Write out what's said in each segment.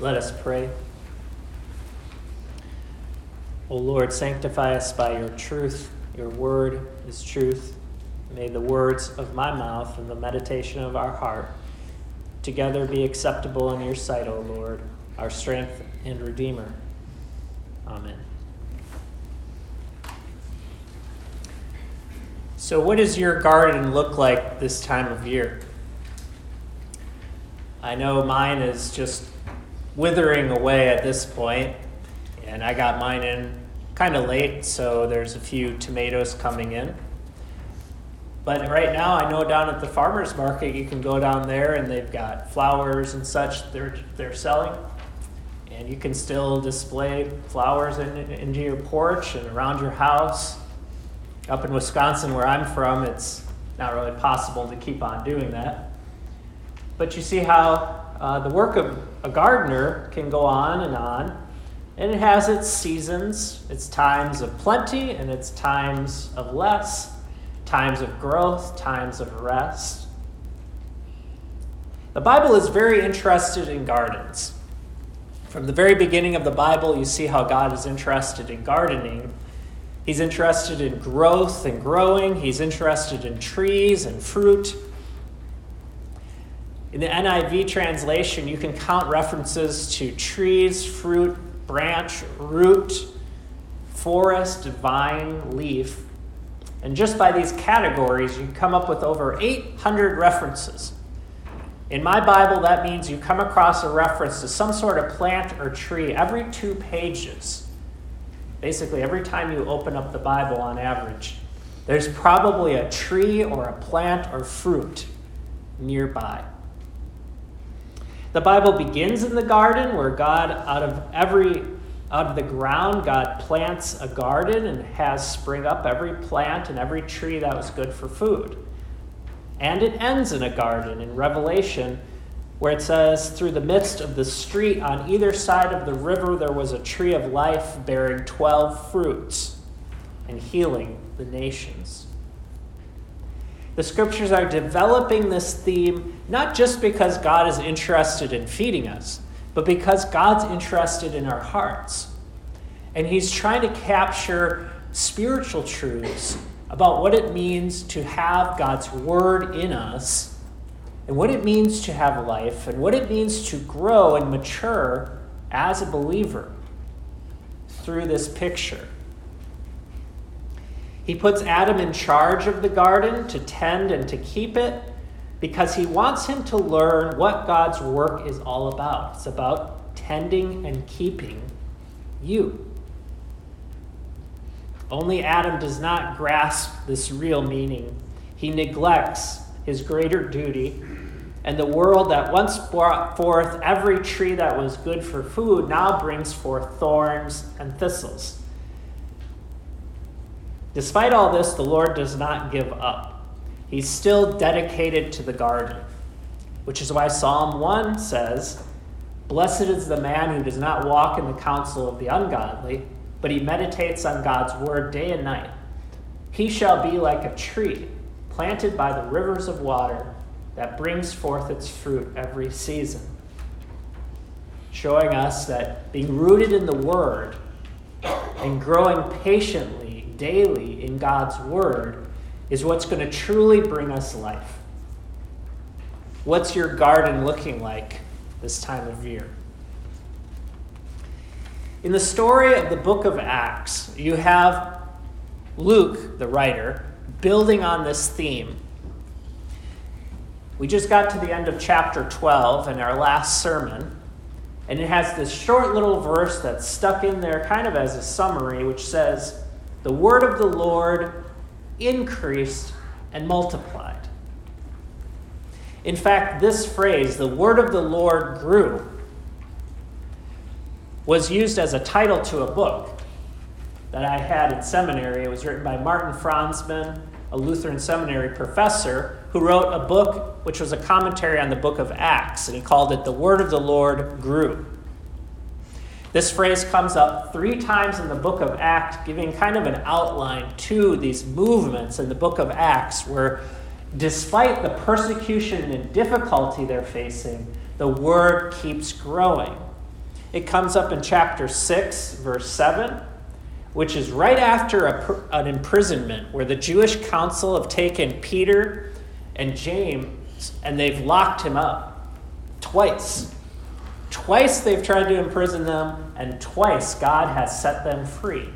Let us pray. O Lord, sanctify us by your truth. Your word is truth. May the words of my mouth and the meditation of our heart together be acceptable in your sight, O Lord, our strength and Redeemer. Amen. So, what does your garden look like this time of year? I know mine is just withering away at this point, and I got mine in kind of late, so there's a few tomatoes coming in. But right now, I know down at the farmers market, you can go down there and they've got flowers and such they're, they're selling. And you can still display flowers in, into your porch and around your house. Up in Wisconsin, where I'm from, it's not really possible to keep on doing that. But you see how uh, the work of a gardener can go on and on, and it has its seasons, its times of plenty, and its times of less, times of growth, times of rest. The Bible is very interested in gardens. From the very beginning of the Bible, you see how God is interested in gardening. He's interested in growth and growing. He's interested in trees and fruit. In the NIV translation, you can count references to trees, fruit, branch, root, forest, vine, leaf. And just by these categories, you come up with over 800 references. In my Bible, that means you come across a reference to some sort of plant or tree every two pages. Basically, every time you open up the Bible on average, there's probably a tree or a plant or fruit nearby. The Bible begins in the garden where God, out of every out of the ground, God plants a garden and has spring up every plant and every tree that was good for food. And it ends in a garden in Revelation where it says, Through the midst of the street on either side of the river, there was a tree of life bearing 12 fruits and healing the nations. The scriptures are developing this theme not just because God is interested in feeding us, but because God's interested in our hearts. And He's trying to capture spiritual truths about what it means to have God's Word in us, and what it means to have life, and what it means to grow and mature as a believer through this picture. He puts Adam in charge of the garden to tend and to keep it because he wants him to learn what God's work is all about. It's about tending and keeping you. Only Adam does not grasp this real meaning. He neglects his greater duty, and the world that once brought forth every tree that was good for food now brings forth thorns and thistles. Despite all this, the Lord does not give up. He's still dedicated to the garden, which is why Psalm 1 says, Blessed is the man who does not walk in the counsel of the ungodly, but he meditates on God's word day and night. He shall be like a tree planted by the rivers of water that brings forth its fruit every season. Showing us that being rooted in the word and growing patiently daily in God's Word is what's going to truly bring us life. What's your garden looking like this time of year? In the story of the book of Acts, you have Luke, the writer, building on this theme. We just got to the end of chapter 12 in our last sermon, and it has this short little verse that's stuck in there kind of as a summary, which says, the word of the Lord increased and multiplied. In fact, this phrase, the word of the Lord grew, was used as a title to a book that I had in seminary. It was written by Martin Franzmann, a Lutheran seminary professor, who wrote a book which was a commentary on the book of Acts, and he called it The Word of the Lord Grew. This phrase comes up three times in the book of Acts, giving kind of an outline to these movements in the book of Acts, where despite the persecution and difficulty they're facing, the word keeps growing. it comes up in chapter 6, verse 7, which is right after a, an imprisonment where the Jewish council have taken Peter and James and they've locked him up twice. Twice they've tried to imprison them, and twice God has set them free.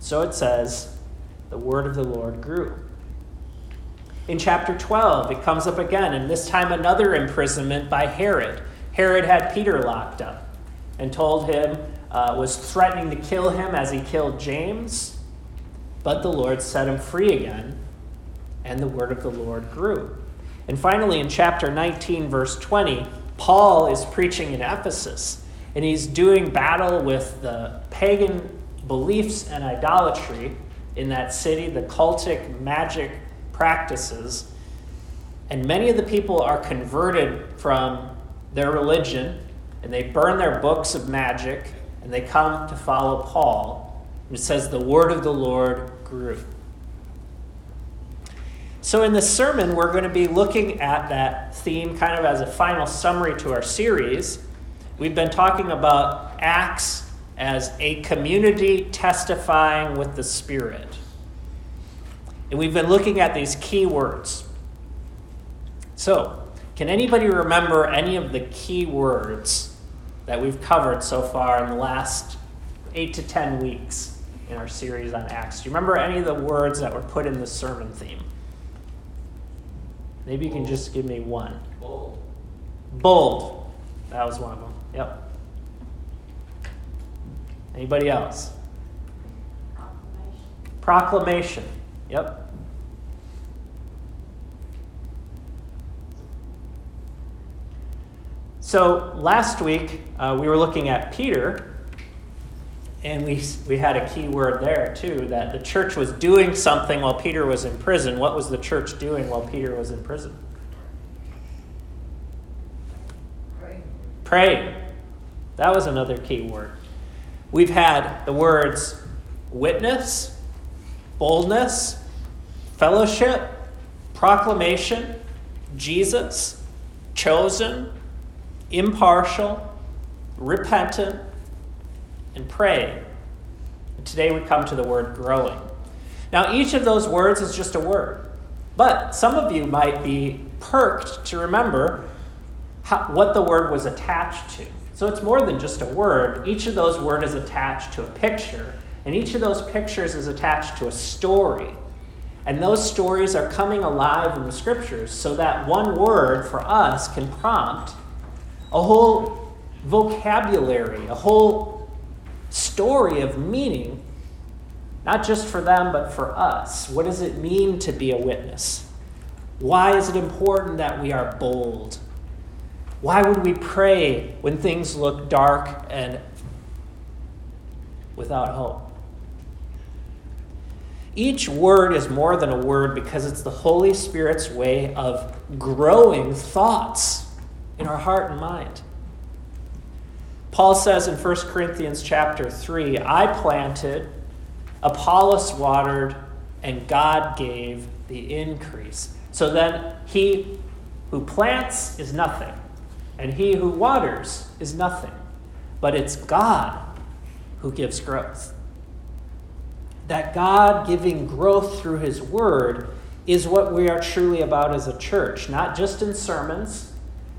So it says, the word of the Lord grew. In chapter 12, it comes up again, and this time another imprisonment by Herod. Herod had Peter locked up and told him, uh, was threatening to kill him as he killed James, but the Lord set him free again, and the word of the Lord grew. And finally, in chapter 19, verse 20, Paul is preaching in Ephesus, and he's doing battle with the pagan beliefs and idolatry in that city, the cultic magic practices. And many of the people are converted from their religion and they burn their books of magic and they come to follow Paul. And it says, The word of the Lord grew. So, in this sermon, we're going to be looking at that theme kind of as a final summary to our series. We've been talking about Acts as a community testifying with the Spirit. And we've been looking at these key words. So, can anybody remember any of the key words that we've covered so far in the last eight to ten weeks in our series on Acts? Do you remember any of the words that were put in the sermon theme? Maybe you can just give me one. Bold. Bold. That was one of them. Yep. Anybody else? Proclamation. Proclamation. Yep. So last week uh, we were looking at Peter, and we, we had a key word there too that the church was doing something while Peter was in prison. What was the church doing while Peter was in prison? Pray. Praying. That was another key word. We've had the words witness, boldness, fellowship, proclamation, Jesus, chosen, impartial, repentant, and praying. And today we come to the word growing. Now, each of those words is just a word, but some of you might be perked to remember how, what the word was attached to. So it's more than just a word. Each of those words is attached to a picture, and each of those pictures is attached to a story. And those stories are coming alive in the scriptures so that one word for us can prompt a whole vocabulary, a whole story of meaning, not just for them, but for us. What does it mean to be a witness? Why is it important that we are bold? Why would we pray when things look dark and without hope? Each word is more than a word because it's the Holy Spirit's way of growing thoughts in our heart and mind. Paul says in 1 Corinthians chapter 3, I planted, Apollos watered, and God gave the increase. So then he who plants is nothing and he who waters is nothing, but it's God who gives growth. That God giving growth through his word is what we are truly about as a church, not just in sermons,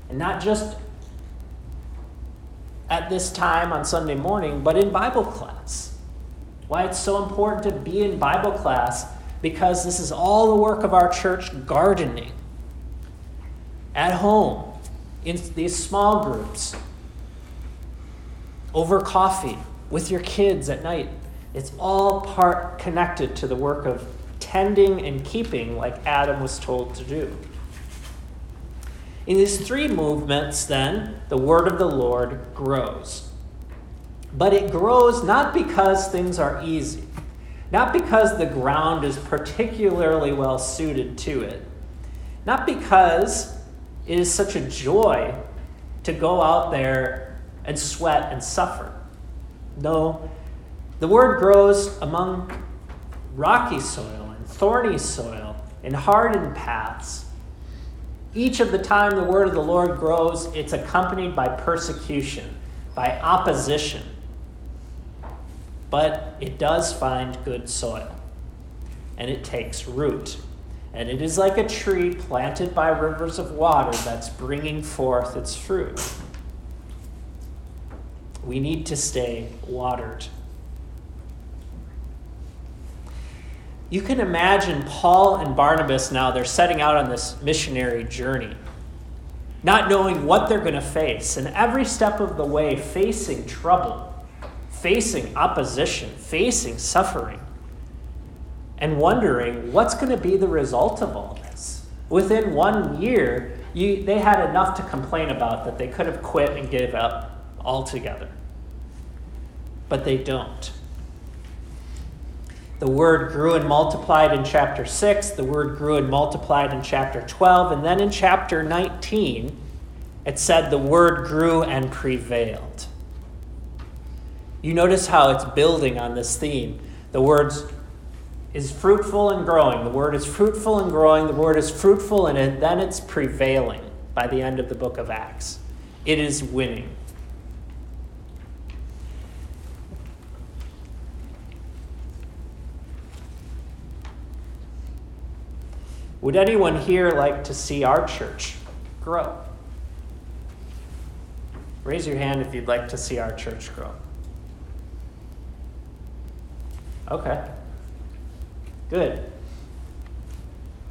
and not just at this time on Sunday morning, but in Bible class. Why it's so important to be in Bible class because this is all the work of our church gardening at home in these small groups, over coffee, with your kids at night. It's all part connected to the work of tending and keeping, like Adam was told to do. In these three movements, then, the word of the Lord grows. But it grows not because things are easy, not because the ground is particularly well suited to it, not because it is such a joy to go out there and sweat and suffer. No, the word grows among rocky soil and thorny soil and hardened paths. Each of the time the word of the Lord grows, it's accompanied by persecution, by opposition. But it does find good soil, and it takes root. And it is like a tree planted by rivers of water that's bringing forth its fruit. We need to stay watered. You can imagine Paul and Barnabas now, they're setting out on this missionary journey, not knowing what they're going to face, and every step of the way facing trouble, facing opposition, facing suffering and wondering what's going to be the result of all this. Within one year, you, they had enough to complain about that they could have quit and give up altogether. But they don't. The word grew and multiplied in chapter 6, the word grew and multiplied in chapter 12, and then in chapter 19, it said the word grew and prevailed. You notice how it's building on this theme. The words is fruitful and growing. The word is fruitful and growing. The word is fruitful, and then it's prevailing by the end of the book of Acts. It is winning. Would anyone here like to see our church grow? Raise your hand if you'd like to see our church grow. Okay. Good.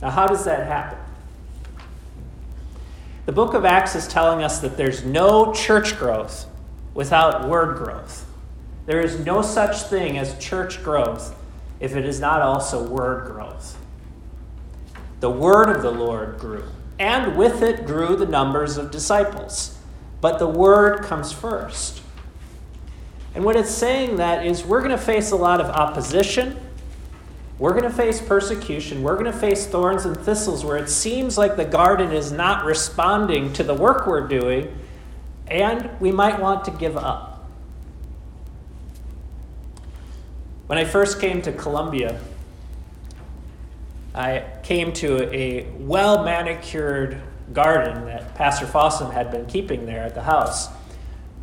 Now, how does that happen? The book of Acts is telling us that there's no church growth without word growth. There is no such thing as church growth if it is not also word growth. The word of the Lord grew, and with it grew the numbers of disciples. But the word comes first. And what it's saying that is we're going to face a lot of opposition we're going to face persecution. We're going to face thorns and thistles where it seems like the garden is not responding to the work we're doing, and we might want to give up. When I first came to Columbia, I came to a well manicured garden that Pastor Fossum had been keeping there at the house.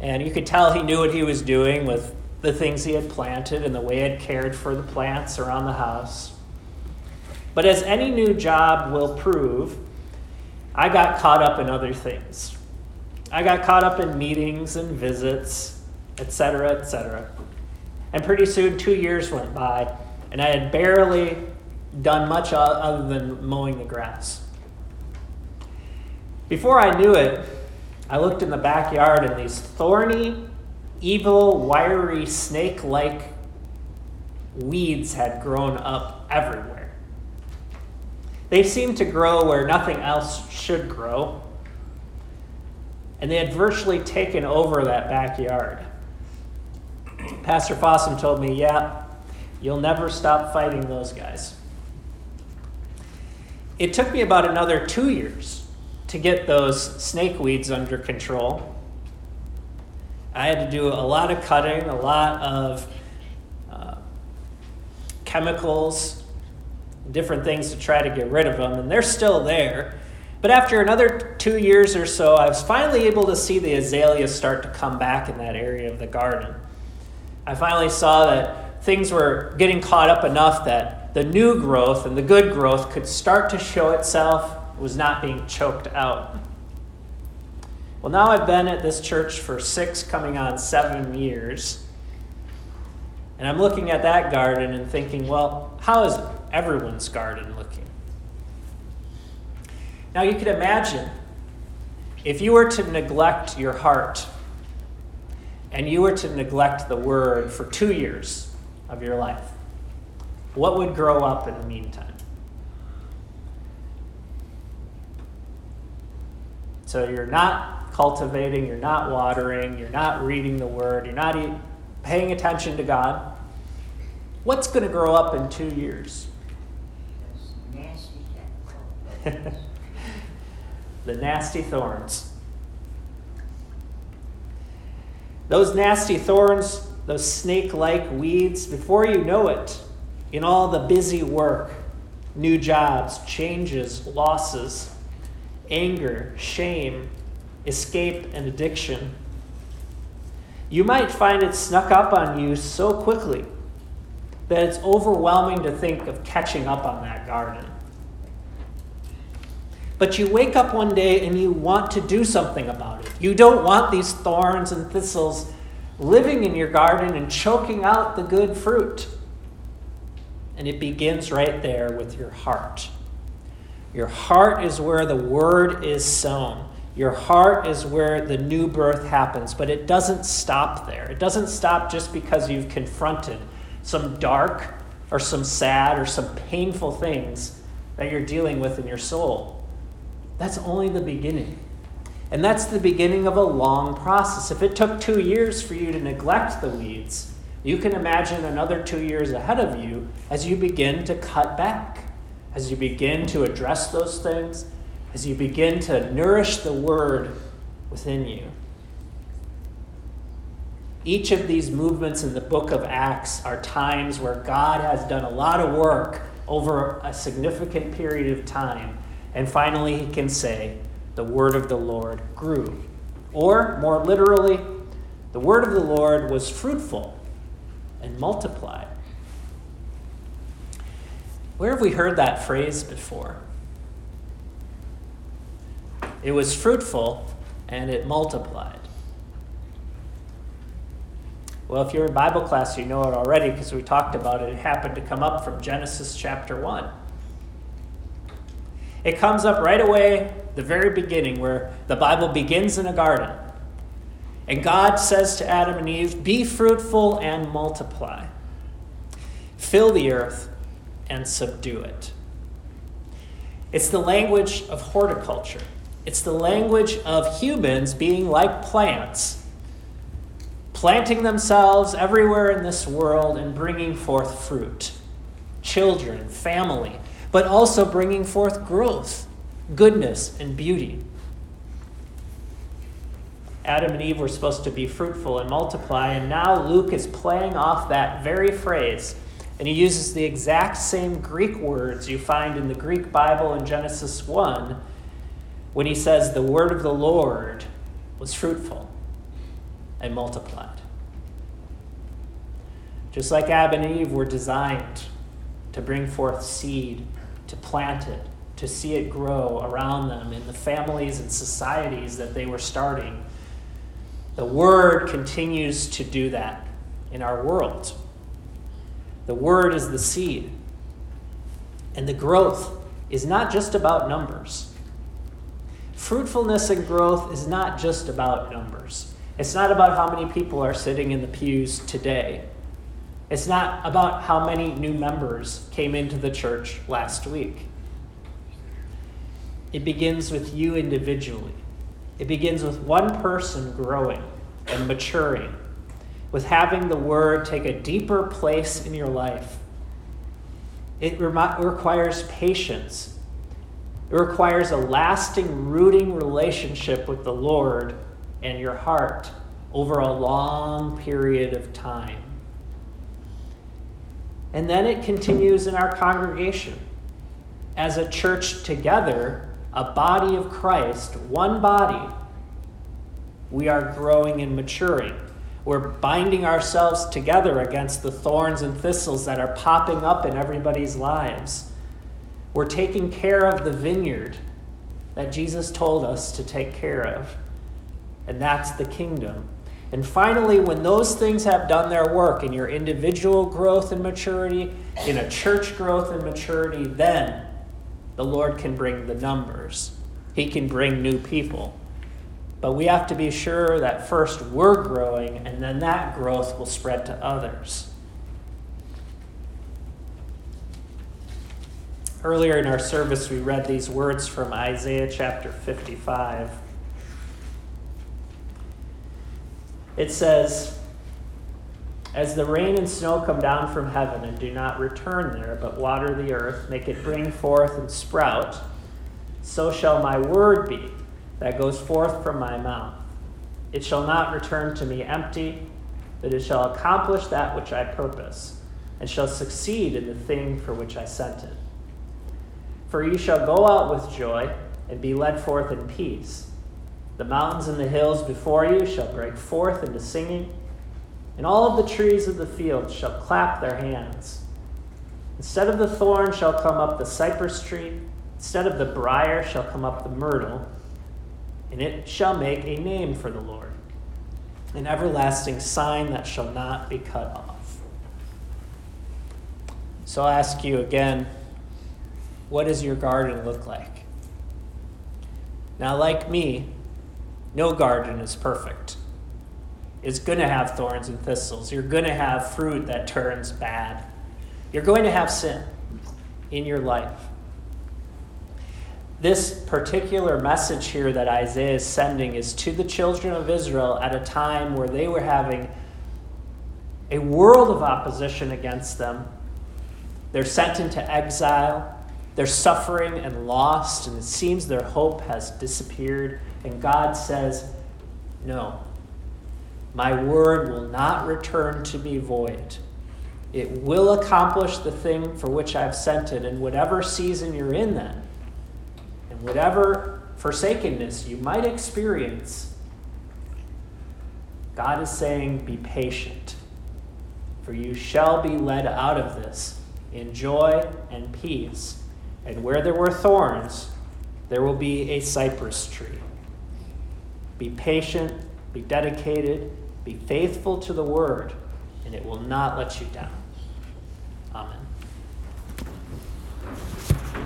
And you could tell he knew what he was doing with the things he had planted and the way he had cared for the plants around the house. But as any new job will prove, I got caught up in other things. I got caught up in meetings and visits, etc., etc. And pretty soon, two years went by, and I had barely done much other than mowing the grass. Before I knew it, I looked in the backyard, and these thorny, evil, wiry, snake like weeds had grown up everywhere. They seemed to grow where nothing else should grow, and they had virtually taken over that backyard. Pastor Fossum told me, Yeah, you'll never stop fighting those guys. It took me about another two years to get those snake weeds under control I had to do a lot of cutting, a lot of uh, chemicals, different things to try to get rid of them, and they're still there. But after another two years or so, I was finally able to see the azaleas start to come back in that area of the garden. I finally saw that things were getting caught up enough that the new growth and the good growth could start to show itself, was not being choked out. Well, now I've been at this church for six, coming on seven years. And I'm looking at that garden and thinking, well, how is everyone's garden looking? Now, you could imagine if you were to neglect your heart and you were to neglect the word for two years of your life, what would grow up in the meantime? So you're not cultivating, you're not watering, you're not reading the word, you're not paying attention to God, what's going to grow up in two years? the nasty thorns. Those nasty thorns, those snake like weeds, before you know it, in all the busy work, new jobs, changes, losses, anger, shame, escape, and addiction. You might find it snuck up on you so quickly that it's overwhelming to think of catching up on that garden. But you wake up one day and you want to do something about it. You don't want these thorns and thistles living in your garden and choking out the good fruit. And it begins right there with your heart. Your heart is where the word is sown. Your heart is where the new birth happens, but it doesn't stop there. It doesn't stop just because you've confronted some dark or some sad or some painful things that you're dealing with in your soul. That's only the beginning. And that's the beginning of a long process. If it took two years for you to neglect the weeds, you can imagine another two years ahead of you as you begin to cut back, as you begin to address those things, as you begin to nourish the word within you. Each of these movements in the book of Acts are times where God has done a lot of work over a significant period of time. And finally, he can say, the word of the Lord grew. Or, more literally, the word of the Lord was fruitful and multiplied. Where have we heard that phrase before? It was fruitful and it multiplied. Well, if you're in Bible class, you know it already because we talked about it. It happened to come up from Genesis chapter 1. It comes up right away, the very beginning, where the Bible begins in a garden. And God says to Adam and Eve, Be fruitful and multiply, fill the earth and subdue it. It's the language of horticulture, it's the language of humans being like plants planting themselves everywhere in this world and bringing forth fruit, children, family, but also bringing forth growth, goodness, and beauty. Adam and Eve were supposed to be fruitful and multiply, and now Luke is playing off that very phrase. And he uses the exact same Greek words you find in the Greek Bible in Genesis 1 when he says, The word of the Lord was fruitful and multiplied. Just like Adam and Eve were designed to bring forth seed, to plant it, to see it grow around them in the families and societies that they were starting. The Word continues to do that in our world. The Word is the seed. And the growth is not just about numbers. Fruitfulness and growth is not just about numbers. It's not about how many people are sitting in the pews today. It's not about how many new members came into the church last week. It begins with you individually. It begins with one person growing and maturing, with having the word take a deeper place in your life. It requires patience. It requires a lasting, rooting relationship with the Lord and your heart over a long period of time. And then it continues in our congregation. As a church together, a body of Christ, one body, we are growing and maturing. We're binding ourselves together against the thorns and thistles that are popping up in everybody's lives. We're taking care of the vineyard that Jesus told us to take care of and that's the kingdom. And finally, when those things have done their work in your individual growth and maturity, in a church growth and maturity, then the Lord can bring the numbers. He can bring new people. But we have to be sure that first we're growing, and then that growth will spread to others. Earlier in our service, we read these words from Isaiah chapter 55. it says, As the rain and snow come down from heaven and do not return there, but water the earth, make it bring forth and sprout, so shall my word be that goes forth from my mouth. It shall not return to me empty, but it shall accomplish that which I purpose, and shall succeed in the thing for which I sent it. For ye shall go out with joy and be led forth in peace. The mountains and the hills before you shall break forth into singing, and all of the trees of the field shall clap their hands. Instead of the thorn shall come up the cypress tree, instead of the brier shall come up the myrtle, and it shall make a name for the Lord, an everlasting sign that shall not be cut off. So I'll ask you again what does your garden look like? Now, like me, no garden is perfect. It's going to have thorns and thistles. You're going to have fruit that turns bad. You're going to have sin in your life. This particular message here that Isaiah is sending is to the children of Israel at a time where they were having a world of opposition against them. They're sent into exile. They're suffering and lost, and it seems their hope has disappeared. And God says, No, my word will not return to me void. It will accomplish the thing for which I've sent it, in whatever season you're in then, and whatever forsakenness you might experience. God is saying, Be patient, for you shall be led out of this in joy and peace and where there were thorns, there will be a cypress tree. Be patient, be dedicated, be faithful to the word, and it will not let you down.